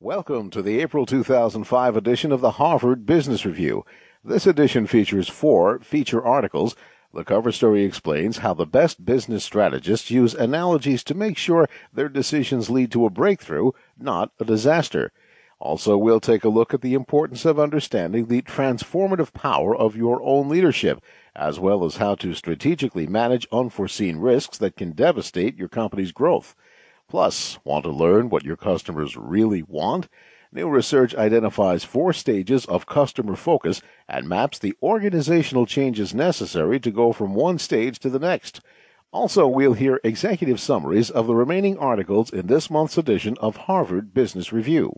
Welcome to the April 2005 edition of the Harvard Business Review. This edition features four feature articles. The cover story explains how the best business strategists use analogies to make sure their decisions lead to a breakthrough, not a disaster. Also, we'll take a look at the importance of understanding the transformative power of your own leadership, as well as how to strategically manage unforeseen risks that can devastate your company's growth. Plus, want to learn what your customers really want? New research identifies four stages of customer focus and maps the organizational changes necessary to go from one stage to the next. Also, we'll hear executive summaries of the remaining articles in this month's edition of Harvard Business Review.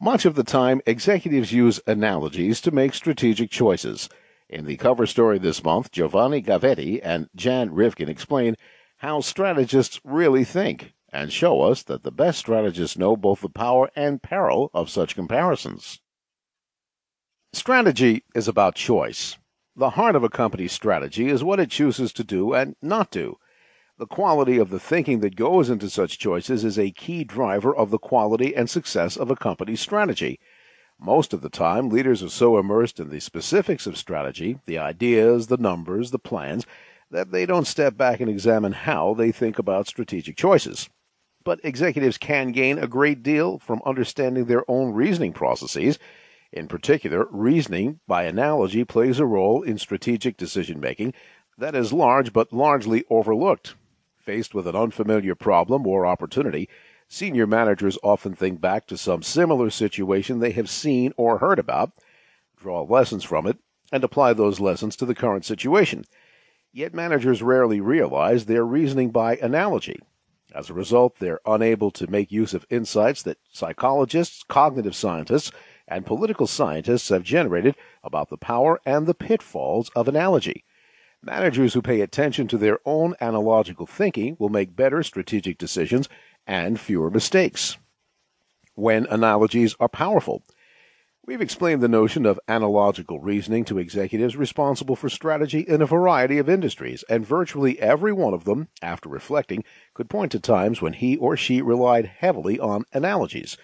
Much of the time, executives use analogies to make strategic choices. In the cover story this month, Giovanni Gavetti and Jan Rivkin explain how strategists really think and show us that the best strategists know both the power and peril of such comparisons. Strategy is about choice. The heart of a company's strategy is what it chooses to do and not do. The quality of the thinking that goes into such choices is a key driver of the quality and success of a company's strategy. Most of the time, leaders are so immersed in the specifics of strategy, the ideas, the numbers, the plans, that they don't step back and examine how they think about strategic choices. But executives can gain a great deal from understanding their own reasoning processes. In particular, reasoning by analogy plays a role in strategic decision making that is large but largely overlooked. Faced with an unfamiliar problem or opportunity, senior managers often think back to some similar situation they have seen or heard about, draw lessons from it, and apply those lessons to the current situation. Yet managers rarely realize they're reasoning by analogy. As a result, they're unable to make use of insights that psychologists, cognitive scientists, and political scientists have generated about the power and the pitfalls of analogy. Managers who pay attention to their own analogical thinking will make better strategic decisions and fewer mistakes. When analogies are powerful, We've explained the notion of analogical reasoning to executives responsible for strategy in a variety of industries, and virtually every one of them, after reflecting, could point to times when he or she relied heavily on analogies.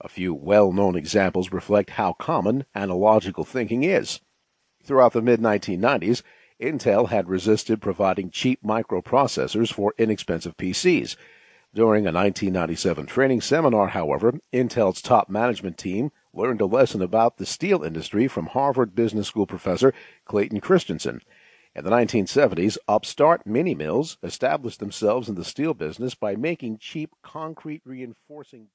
A few well known examples reflect how common analogical thinking is. Throughout the mid 1990s, Intel had resisted providing cheap microprocessors for inexpensive PCs. During a 1997 training seminar, however, Intel's top management team learned a lesson about the steel industry from Harvard Business School professor Clayton Christensen. In the 1970s, upstart mini mills established themselves in the steel business by making cheap concrete reinforcing.